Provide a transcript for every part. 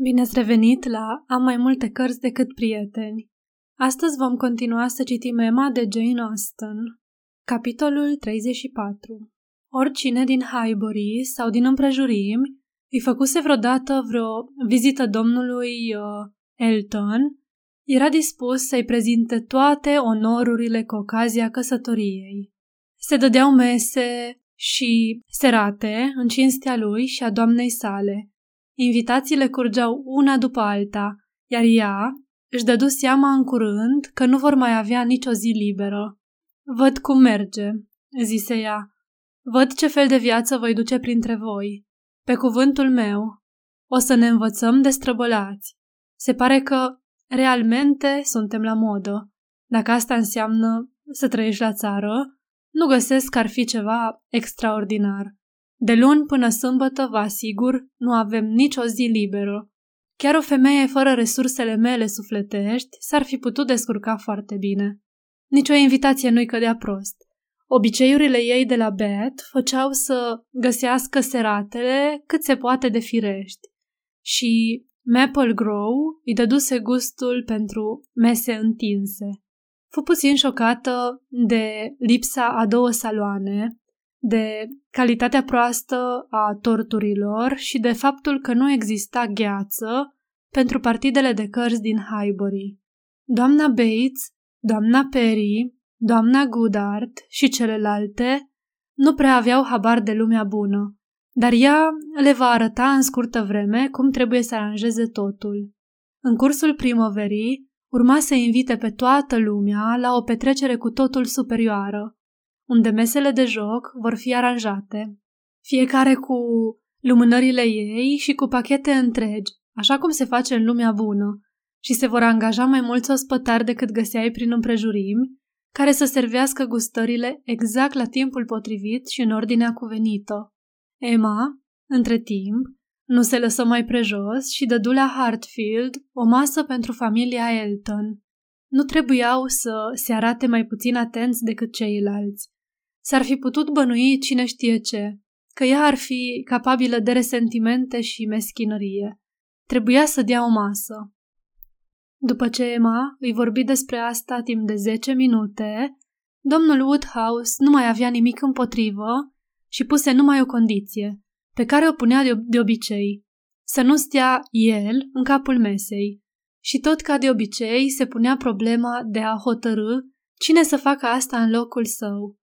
Bine ați revenit la Am mai multe cărți decât prieteni. Astăzi vom continua să citim Emma de Jane Austen. Capitolul 34 Oricine din Highbury sau din împrejurimi îi făcuse vreodată vreo vizită domnului uh, Elton, era dispus să-i prezinte toate onorurile cu ocazia căsătoriei. Se dădeau mese și serate în cinstea lui și a doamnei sale. Invitațiile curgeau una după alta, iar ea își dădu seama în curând că nu vor mai avea nicio zi liberă. Văd cum merge, zise ea. Văd ce fel de viață voi duce printre voi. Pe cuvântul meu, o să ne învățăm de străbălați. Se pare că, realmente, suntem la modă. Dacă asta înseamnă să trăiești la țară, nu găsesc că ar fi ceva extraordinar. De luni până sâmbătă, vă asigur, nu avem nicio zi liberă. Chiar o femeie fără resursele mele sufletești s-ar fi putut descurca foarte bine. Nici o invitație nu-i cădea prost. Obiceiurile ei de la Beth făceau să găsească seratele cât se poate de firești și Maple Grove îi dăduse gustul pentru mese întinse. Fu puțin șocată de lipsa a două saloane, de calitatea proastă a torturilor și de faptul că nu exista gheață pentru partidele de cărți din Highbury. Doamna Bates, doamna Perry, doamna Goodart și celelalte nu prea aveau habar de lumea bună, dar ea le va arăta în scurtă vreme cum trebuie să aranjeze totul. În cursul primăverii urma să invite pe toată lumea la o petrecere cu totul superioară, unde mesele de joc vor fi aranjate, fiecare cu lumânările ei și cu pachete întregi, așa cum se face în lumea bună, și se vor angaja mai mulți ospătari decât găseai prin împrejurimi, care să servească gustările exact la timpul potrivit și în ordinea cuvenită. Emma, între timp, nu se lăsă mai prejos și dădu la Hartfield o masă pentru familia Elton. Nu trebuiau să se arate mai puțin atenți decât ceilalți. S-ar fi putut bănui cine știe ce, că ea ar fi capabilă de resentimente și meschinărie. Trebuia să dea o masă. După ce Emma îi vorbi despre asta timp de zece minute, domnul Woodhouse nu mai avea nimic împotrivă și puse numai o condiție, pe care o punea de, de obicei, să nu stea el în capul mesei. Și tot ca de obicei se punea problema de a hotărâ cine să facă asta în locul său.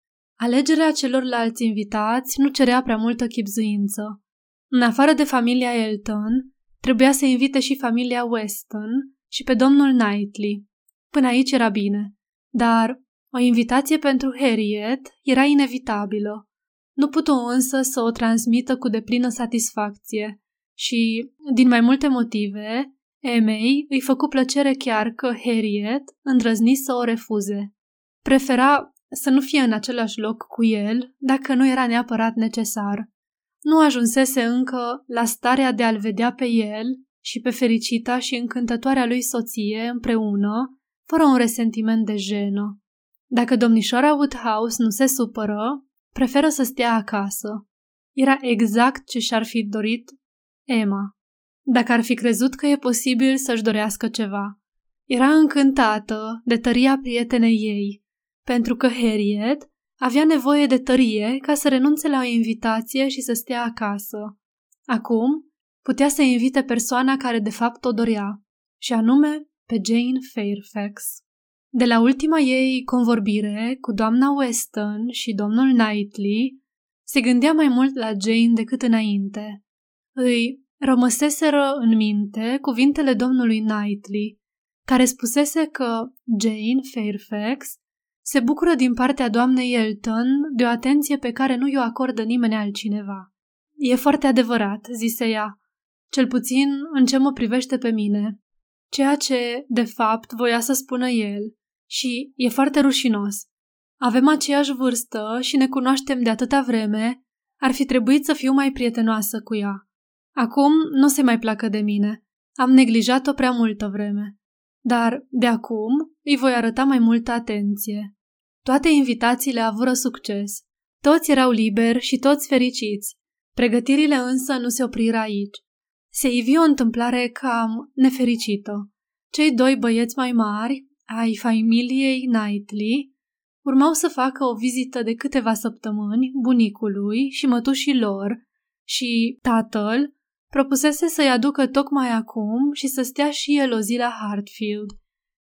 Alegerea celorlalți invitați nu cerea prea multă chipzuință. În afară de familia Elton, trebuia să invite și familia Weston și pe domnul Knightley. Până aici era bine, dar o invitație pentru Harriet era inevitabilă. Nu putu însă să o transmită cu deplină satisfacție și, din mai multe motive, Emei îi făcu plăcere chiar că Harriet îndrăzni să o refuze. Prefera să nu fie în același loc cu el dacă nu era neapărat necesar. Nu ajunsese încă la starea de a-l vedea pe el și pe fericita și încântătoarea lui soție împreună, fără un resentiment de jenă. Dacă domnișoara Woodhouse nu se supără, preferă să stea acasă. Era exact ce și-ar fi dorit Emma. Dacă ar fi crezut că e posibil să-și dorească ceva. Era încântată de tăria prietenei ei, pentru că Harriet avea nevoie de tărie ca să renunțe la o invitație și să stea acasă. Acum putea să invite persoana care de fapt o dorea, și anume pe Jane Fairfax. De la ultima ei convorbire cu doamna Weston și domnul Knightley, se gândea mai mult la Jane decât înainte. Îi rămăseseră în minte cuvintele domnului Knightley, care spusese că Jane Fairfax se bucură din partea doamnei Elton de o atenție pe care nu i-o acordă nimeni altcineva. E foarte adevărat, zise ea, cel puțin în ce mă privește pe mine. Ceea ce, de fapt, voia să spună el. Și e foarte rușinos. Avem aceeași vârstă și ne cunoaștem de atâta vreme, ar fi trebuit să fiu mai prietenoasă cu ea. Acum nu se mai placă de mine. Am neglijat-o prea multă vreme. Dar, de acum, îi voi arăta mai multă atenție. Toate invitațiile avură succes. Toți erau liberi și toți fericiți. Pregătirile însă nu se opriră aici. se ivi o întâmplare cam nefericită. Cei doi băieți mai mari, ai familiei Knightley, urmau să facă o vizită de câteva săptămâni bunicului și mătușii lor și tatăl propusese să-i aducă tocmai acum și să stea și el o zi la Hartfield,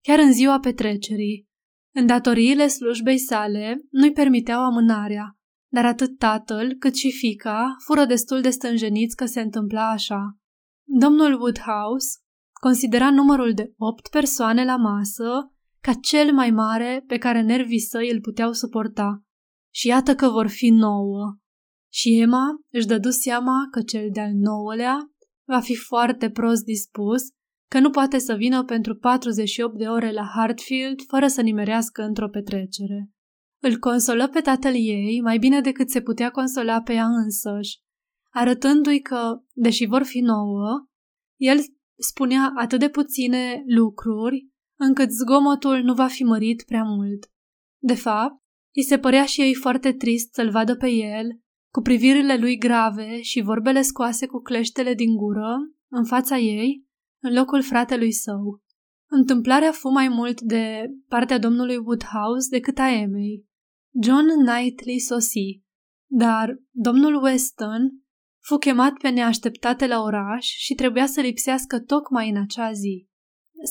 chiar în ziua petrecerii. Îndatoriile slujbei sale nu-i permiteau amânarea, dar atât tatăl cât și fica fură destul de stânjeniți că se întâmpla așa. Domnul Woodhouse considera numărul de opt persoane la masă ca cel mai mare pe care nervii săi îl puteau suporta. Și iată că vor fi nouă. Și Emma își dădu seama că cel de-al nouălea va fi foarte prost dispus, că nu poate să vină pentru 48 de ore la Hartfield fără să nimerească într-o petrecere. Îl consolă pe tatăl ei mai bine decât se putea consola pe ea însăși, arătându-i că, deși vor fi nouă, el spunea atât de puține lucruri încât zgomotul nu va fi mărit prea mult. De fapt, îi se părea și ei foarte trist să-l vadă pe el, cu privirile lui grave și vorbele scoase cu cleștele din gură, în fața ei, în locul fratelui său. Întâmplarea fu mai mult de partea domnului Woodhouse decât a Emei. John Knightley sosi, dar domnul Weston fu chemat pe neașteptate la oraș și trebuia să lipsească tocmai în acea zi.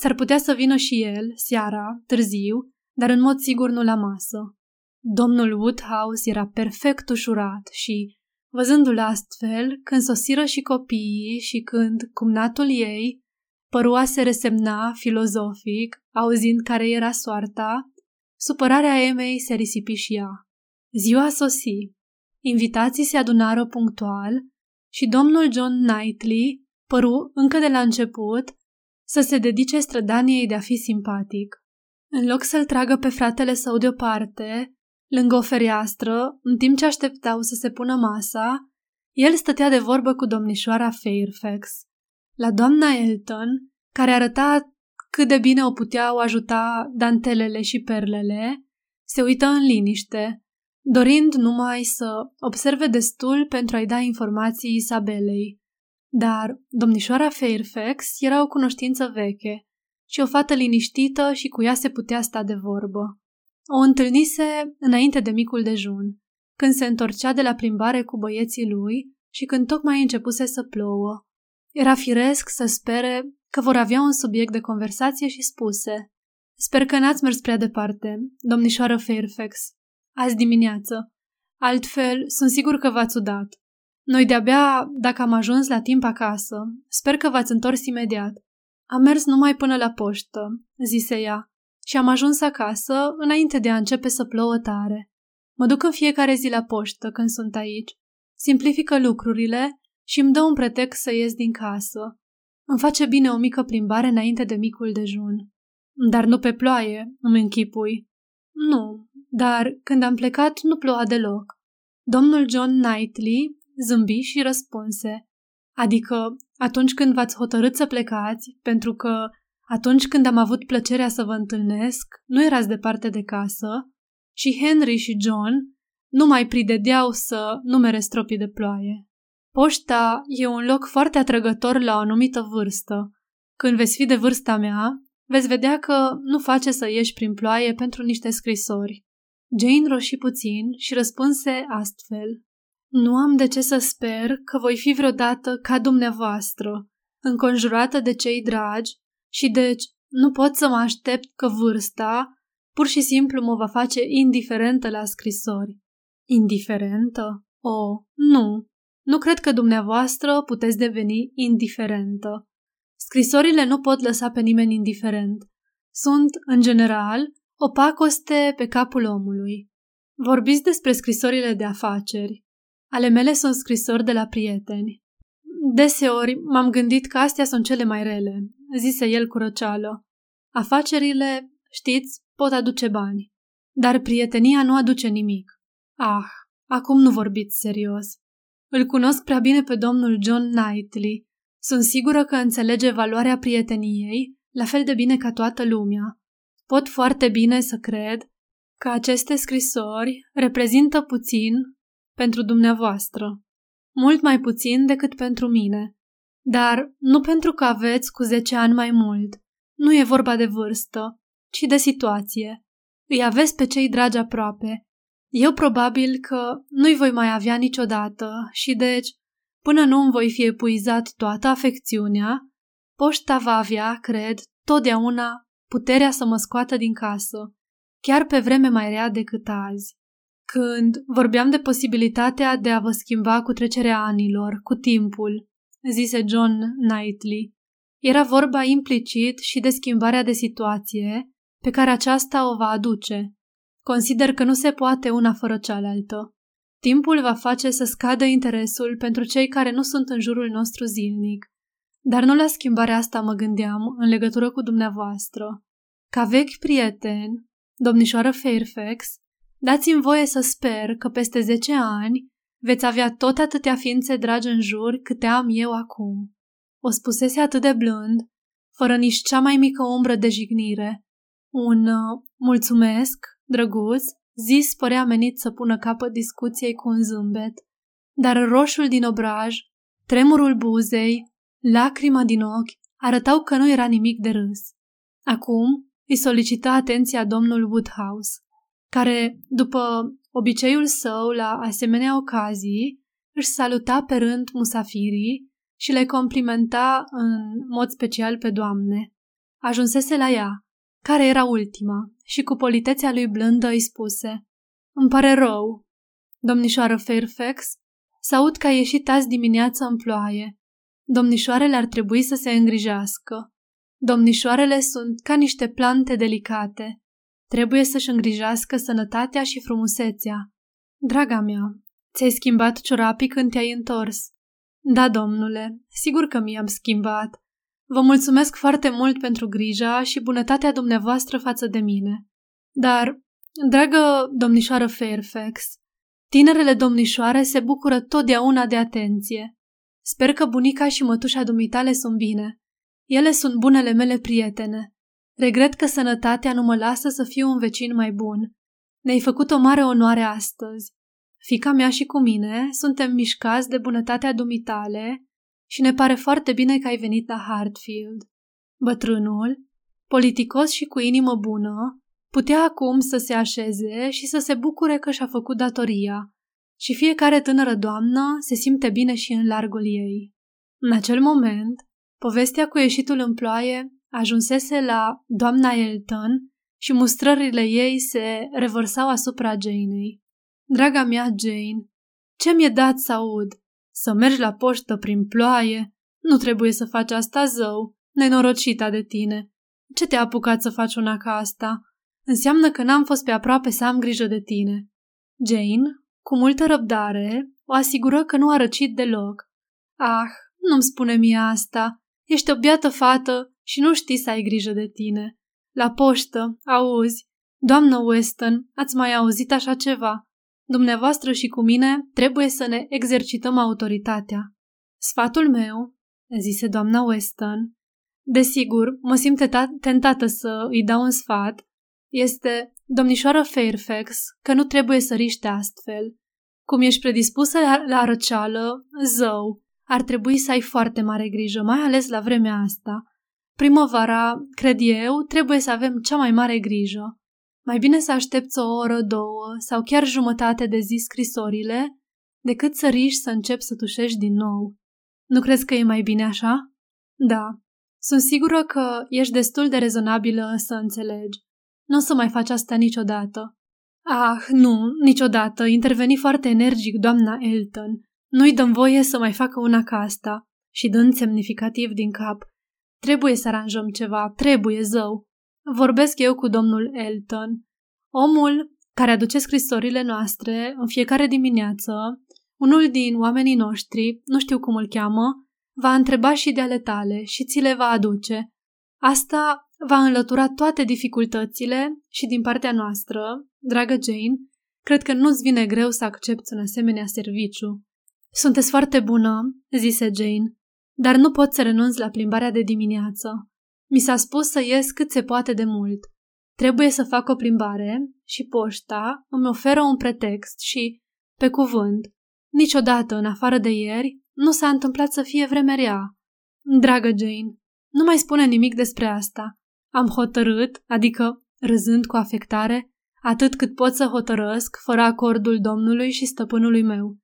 S-ar putea să vină și el, seara, târziu, dar în mod sigur nu la masă. Domnul Woodhouse era perfect ușurat și, văzându-l astfel, când sosiră și copiii și când cumnatul ei părua se resemna filozofic, auzind care era soarta, supărarea Emei se risipi și ea. Ziua sosi. Invitații se adunară punctual și domnul John Knightley păru încă de la început să se dedice strădaniei de a fi simpatic. În loc să-l tragă pe fratele său deoparte, lângă o fereastră, în timp ce așteptau să se pună masa, el stătea de vorbă cu domnișoara Fairfax. La doamna Elton, care arăta cât de bine o puteau ajuta dantelele și perlele, se uită în liniște, dorind numai să observe destul pentru a-i da informații Isabelei. Dar domnișoara Fairfax era o cunoștință veche și o fată liniștită și cu ea se putea sta de vorbă. O întâlnise înainte de micul dejun, când se întorcea de la plimbare cu băieții lui și când tocmai începuse să plouă. Era firesc să spere că vor avea un subiect de conversație și spuse Sper că n-ați mers prea departe, domnișoară Fairfax, azi dimineață. Altfel, sunt sigur că v-ați udat. Noi de-abia, dacă am ajuns la timp acasă, sper că v-ați întors imediat. Am mers numai până la poștă, zise ea, și am ajuns acasă înainte de a începe să plouă tare. Mă duc în fiecare zi la poștă când sunt aici. Simplifică lucrurile și îmi dă un pretext să ies din casă. Îmi face bine o mică plimbare înainte de micul dejun. Dar nu pe ploaie, îmi închipui. Nu, dar când am plecat nu ploua deloc. Domnul John Knightley zâmbi și răspunse. Adică atunci când v-ați hotărât să plecați, pentru că atunci când am avut plăcerea să vă întâlnesc, nu erați departe de casă și Henry și John nu mai pridedeau să numere stropii de ploaie. Poșta e un loc foarte atrăgător la o anumită vârstă. Când veți fi de vârsta mea, veți vedea că nu face să ieși prin ploaie pentru niște scrisori. Jane roși puțin și răspunse astfel. Nu am de ce să sper că voi fi vreodată ca dumneavoastră, înconjurată de cei dragi și deci nu pot să mă aștept că vârsta pur și simplu mă va face indiferentă la scrisori. Indiferentă? O, oh, nu. Nu cred că dumneavoastră puteți deveni indiferentă. Scrisorile nu pot lăsa pe nimeni indiferent. Sunt, în general, o pacoste pe capul omului. Vorbiți despre scrisorile de afaceri. Ale mele sunt scrisori de la prieteni. Deseori m-am gândit că astea sunt cele mai rele, zise el cu răceală. Afacerile, știți, pot aduce bani, dar prietenia nu aduce nimic. Ah, acum nu vorbiți serios. Îl cunosc prea bine pe domnul John Knightley. Sunt sigură că înțelege valoarea prieteniei la fel de bine ca toată lumea. Pot foarte bine să cred că aceste scrisori reprezintă puțin pentru dumneavoastră. Mult mai puțin decât pentru mine. Dar nu pentru că aveți cu 10 ani mai mult. Nu e vorba de vârstă, ci de situație. Îi aveți pe cei dragi aproape. Eu probabil că nu-i voi mai avea niciodată și deci, până nu îmi voi fi epuizat toată afecțiunea, poșta va avea, cred, totdeauna puterea să mă scoată din casă, chiar pe vreme mai rea decât azi. Când vorbeam de posibilitatea de a vă schimba cu trecerea anilor, cu timpul, zise John Knightley, era vorba implicit și de schimbarea de situație pe care aceasta o va aduce. Consider că nu se poate una fără cealaltă. Timpul va face să scadă interesul pentru cei care nu sunt în jurul nostru zilnic. Dar nu la schimbarea asta mă gândeam în legătură cu dumneavoastră. Ca vechi prieten, domnișoară Fairfax, dați-mi voie să sper că peste 10 ani veți avea tot atâtea ființe dragi în jur câte am eu acum. O spusese atât de blând, fără nici cea mai mică umbră de jignire. Un uh, mulțumesc, drăguț, zis părea menit să pună capăt discuției cu un zâmbet. Dar roșul din obraj, tremurul buzei, lacrima din ochi arătau că nu era nimic de râs. Acum îi solicita atenția domnul Woodhouse, care, după obiceiul său la asemenea ocazii, își saluta pe rând musafirii și le complimenta în mod special pe doamne. Ajunsese la ea, care era ultima, și cu politețea lui blândă îi spuse Îmi pare rău, domnișoară Fairfax, să aud că a ieșit azi dimineață în ploaie. Domnișoarele ar trebui să se îngrijească. Domnișoarele sunt ca niște plante delicate. Trebuie să-și îngrijească sănătatea și frumusețea. Draga mea, ți-ai schimbat ciorapii când te-ai întors. Da, domnule, sigur că mi-am schimbat. Vă mulțumesc foarte mult pentru grija și bunătatea dumneavoastră față de mine. Dar, dragă domnișoară Fairfax, tinerele domnișoare se bucură totdeauna de atenție. Sper că bunica și mătușa dumitale sunt bine. Ele sunt bunele mele prietene. Regret că sănătatea nu mă lasă să fiu un vecin mai bun. Ne-ai făcut o mare onoare astăzi. Fica mea și cu mine suntem mișcați de bunătatea dumitale și ne pare foarte bine că ai venit la Hartfield. Bătrânul, politicos și cu inimă bună, putea acum să se așeze și să se bucure că și-a făcut datoria și fiecare tânără doamnă se simte bine și în largul ei. În acel moment, povestea cu ieșitul în ploaie ajunsese la doamna Elton și mustrările ei se revărsau asupra Janei. Draga mea Jane, ce mi-e dat să aud? Să mergi la poștă prin ploaie? Nu trebuie să faci asta zău, nenorocita de tine. Ce te-a apucat să faci una ca asta? Înseamnă că n-am fost pe aproape să am grijă de tine. Jane, cu multă răbdare, o asigură că nu a răcit deloc. Ah, nu-mi spune mie asta. Ești o biată fată și nu știi să ai grijă de tine. La poștă, auzi, doamnă Weston, ați mai auzit așa ceva? Dumneavoastră și cu mine trebuie să ne exercităm autoritatea. Sfatul meu, zise doamna Weston, desigur, mă simt tentată să îi dau un sfat, este, domnișoară Fairfax, că nu trebuie să riște astfel. Cum ești predispusă la, la răceală, zău, ar trebui să ai foarte mare grijă, mai ales la vremea asta. Primăvara, cred eu, trebuie să avem cea mai mare grijă. Mai bine să aștepți o oră, două sau chiar jumătate de zi scrisorile decât să riști să începi să tușești din nou. Nu crezi că e mai bine așa? Da. Sunt sigură că ești destul de rezonabilă să înțelegi. Nu o să mai faci asta niciodată. Ah, nu, niciodată. Interveni foarte energic doamna Elton. Nu-i dăm voie să mai facă una ca asta. Și dând semnificativ din cap. Trebuie să aranjăm ceva, trebuie zău. Vorbesc eu cu domnul Elton. Omul care aduce scrisorile noastre în fiecare dimineață, unul din oamenii noștri, nu știu cum îl cheamă, va întreba și de ale tale și ți le va aduce. Asta va înlătura toate dificultățile și din partea noastră, dragă Jane, cred că nu-ți vine greu să accepti un asemenea serviciu. Sunteți foarte bună, zise Jane, dar nu pot să renunț la plimbarea de dimineață. Mi s-a spus să ies cât se poate de mult. Trebuie să fac o plimbare și poșta îmi oferă un pretext și, pe cuvânt, niciodată în afară de ieri, nu s-a întâmplat să fie vreme rea. Dragă Jane, nu mai spune nimic despre asta. Am hotărât, adică râzând cu afectare, atât cât pot să hotărăsc, fără acordul domnului și stăpânului meu.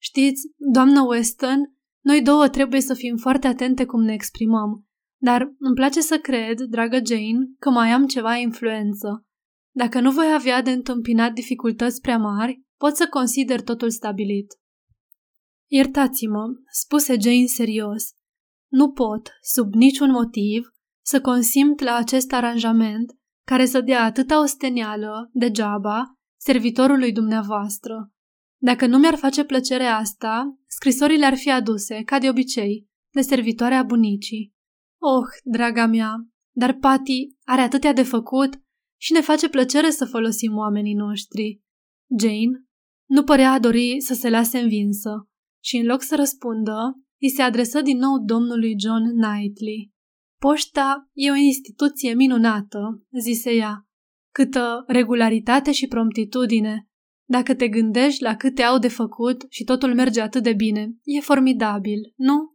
Știți, doamnă Weston, noi două trebuie să fim foarte atente cum ne exprimăm, dar îmi place să cred, dragă Jane, că mai am ceva influență. Dacă nu voi avea de întâmpinat dificultăți prea mari, pot să consider totul stabilit. Iertați-mă, spuse Jane serios. Nu pot, sub niciun motiv, să consimt la acest aranjament care să dea atâta ostenială, degeaba, servitorului dumneavoastră. Dacă nu mi-ar face plăcere asta, scrisorile ar fi aduse, ca de obicei, de servitoarea bunicii. Oh, draga mea, dar Pati are atâtea de făcut și ne face plăcere să folosim oamenii noștri. Jane nu părea a dori să se lase învinsă și în loc să răspundă, îi se adresă din nou domnului John Knightley. Poșta e o instituție minunată, zise ea. Câtă regularitate și promptitudine. Dacă te gândești la câte au de făcut și totul merge atât de bine, e formidabil, nu?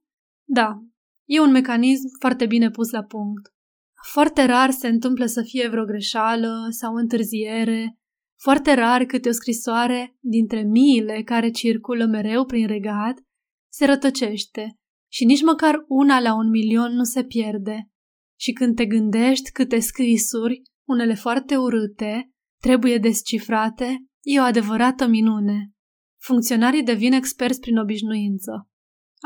Da, e un mecanism foarte bine pus la punct. Foarte rar se întâmplă să fie vreo greșeală sau întârziere, foarte rar câte o scrisoare dintre miile care circulă mereu prin regat se rătăcește și nici măcar una la un milion nu se pierde. Și când te gândești câte scrisuri, unele foarte urâte, trebuie descifrate, e o adevărată minune. Funcționarii devin experți prin obișnuință.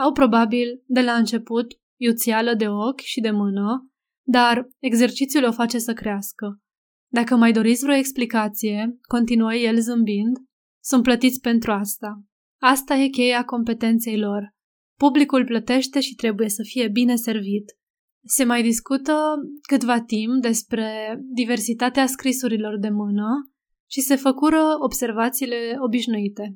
Au probabil, de la început, iuțială de ochi și de mână, dar exercițiul o face să crească. Dacă mai doriți vreo explicație, continuă el zâmbind, sunt plătiți pentru asta. Asta e cheia competenței lor. Publicul plătește și trebuie să fie bine servit. Se mai discută câtva timp despre diversitatea scrisurilor de mână și se făcură observațiile obișnuite.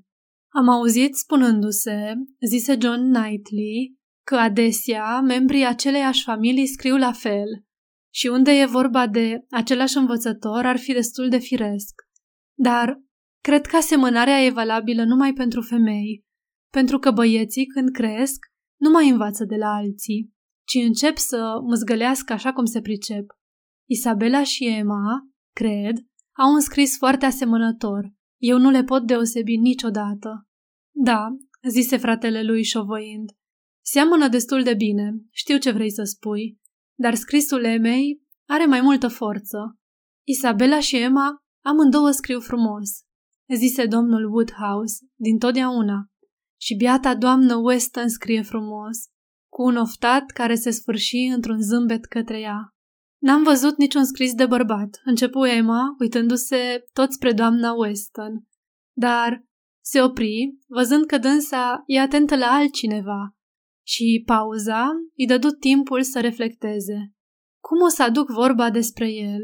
Am auzit spunându-se, zise John Knightley, că adesea membrii aceleiași familii scriu la fel și unde e vorba de același învățător ar fi destul de firesc. Dar cred că asemănarea e valabilă numai pentru femei, pentru că băieții, când cresc, nu mai învață de la alții, ci încep să măzgălească așa cum se pricep. Isabela și Emma, cred, au un scris foarte asemănător. Eu nu le pot deosebi niciodată. Da, zise fratele lui șovăind. Seamănă destul de bine, știu ce vrei să spui, dar scrisul Emei are mai multă forță. Isabela și Emma amândouă scriu frumos, zise domnul Woodhouse, din totdeauna. Și biata doamnă Weston scrie frumos, cu un oftat care se sfârși într-un zâmbet către ea. N-am văzut niciun scris de bărbat, începu Emma, uitându-se tot spre doamna Weston. Dar se opri, văzând că dânsa e atentă la altcineva și pauza îi dădu timpul să reflecteze. Cum o să aduc vorba despre el?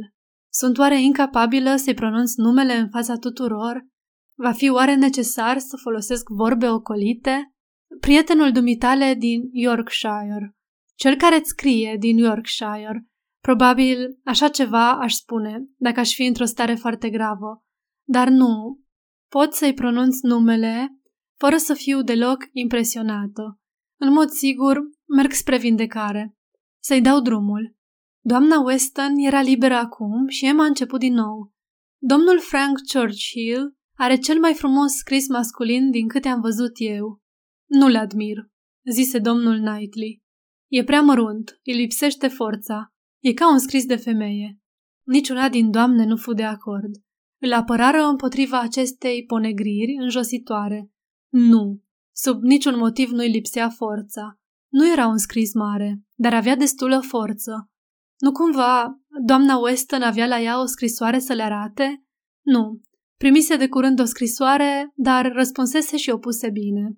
Sunt oare incapabilă să-i pronunț numele în fața tuturor? Va fi oare necesar să folosesc vorbe ocolite? Prietenul dumitale din Yorkshire, cel care îți scrie din Yorkshire, probabil așa ceva aș spune, dacă aș fi într-o stare foarte gravă. Dar nu, pot să-i pronunț numele fără să fiu deloc impresionată. În mod sigur, merg spre vindecare. Să-i dau drumul. Doamna Weston era liberă acum și Emma a început din nou. Domnul Frank Churchill are cel mai frumos scris masculin din câte am văzut eu. Nu-l admir, zise domnul Knightley. E prea mărunt, îi lipsește forța. E ca un scris de femeie. Niciuna din doamne nu fu de acord. Îl apărară împotriva acestei ponegriri înjositoare. Nu, sub niciun motiv nu-i lipsea forța. Nu era un scris mare, dar avea destulă forță. Nu cumva doamna Weston avea la ea o scrisoare să le arate? Nu, Primise de curând o scrisoare, dar răspunsese și o puse bine.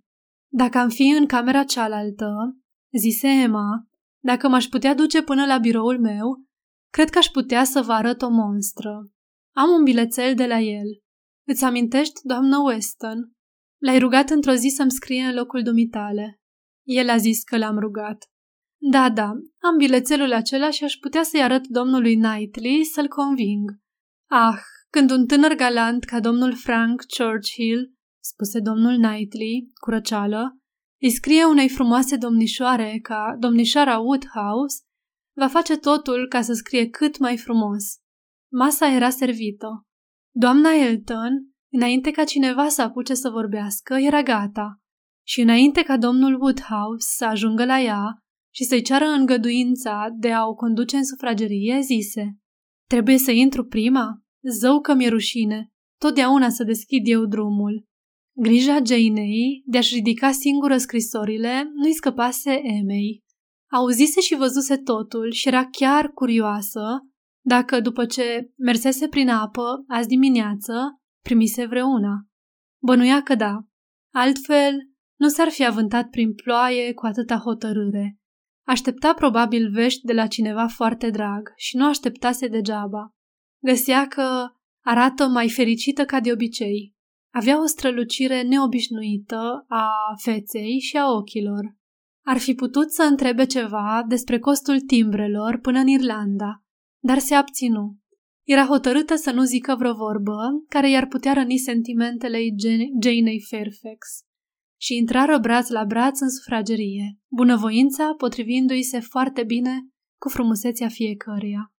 Dacă am fi în camera cealaltă, zise Emma, dacă m-aș putea duce până la biroul meu, cred că aș putea să vă arăt o monstră. Am un bilețel de la el. Îți amintești, doamnă Weston? L-ai rugat într-o zi să-mi scrie în locul dumitale. El a zis că l-am rugat. Da, da, am bilețelul acela și aș putea să-i arăt domnului Knightley să-l conving. Ah, când un tânăr galant ca domnul Frank Churchill, spuse domnul Knightley, cu răceală, îi scrie unei frumoase domnișoare ca domnișoara Woodhouse, va face totul ca să scrie cât mai frumos. Masa era servită. Doamna Elton, înainte ca cineva să apuce să vorbească, era gata. Și înainte ca domnul Woodhouse să ajungă la ea și să-i ceară îngăduința de a o conduce în sufragerie, zise Trebuie să intru prima? Zău că mi-e rușine. Totdeauna să deschid eu drumul. Grija Janei de a-și ridica singură scrisorile nu-i scăpase Emei. Auzise și văzuse totul și era chiar curioasă dacă, după ce mersese prin apă azi dimineață, primise vreuna. Bănuia că da. Altfel, nu s-ar fi avântat prin ploaie cu atâta hotărâre. Aștepta probabil vești de la cineva foarte drag și nu așteptase degeaba. Găsea că arată mai fericită ca de obicei. Avea o strălucire neobișnuită a feței și a ochilor. Ar fi putut să întrebe ceva despre costul timbrelor până în Irlanda, dar se abținu. Era hotărâtă să nu zică vreo vorbă care i-ar putea răni sentimentele Janei Fairfax și intrară braț la braț în sufragerie, bunăvoința potrivindu-i se foarte bine cu frumusețea fiecăruia.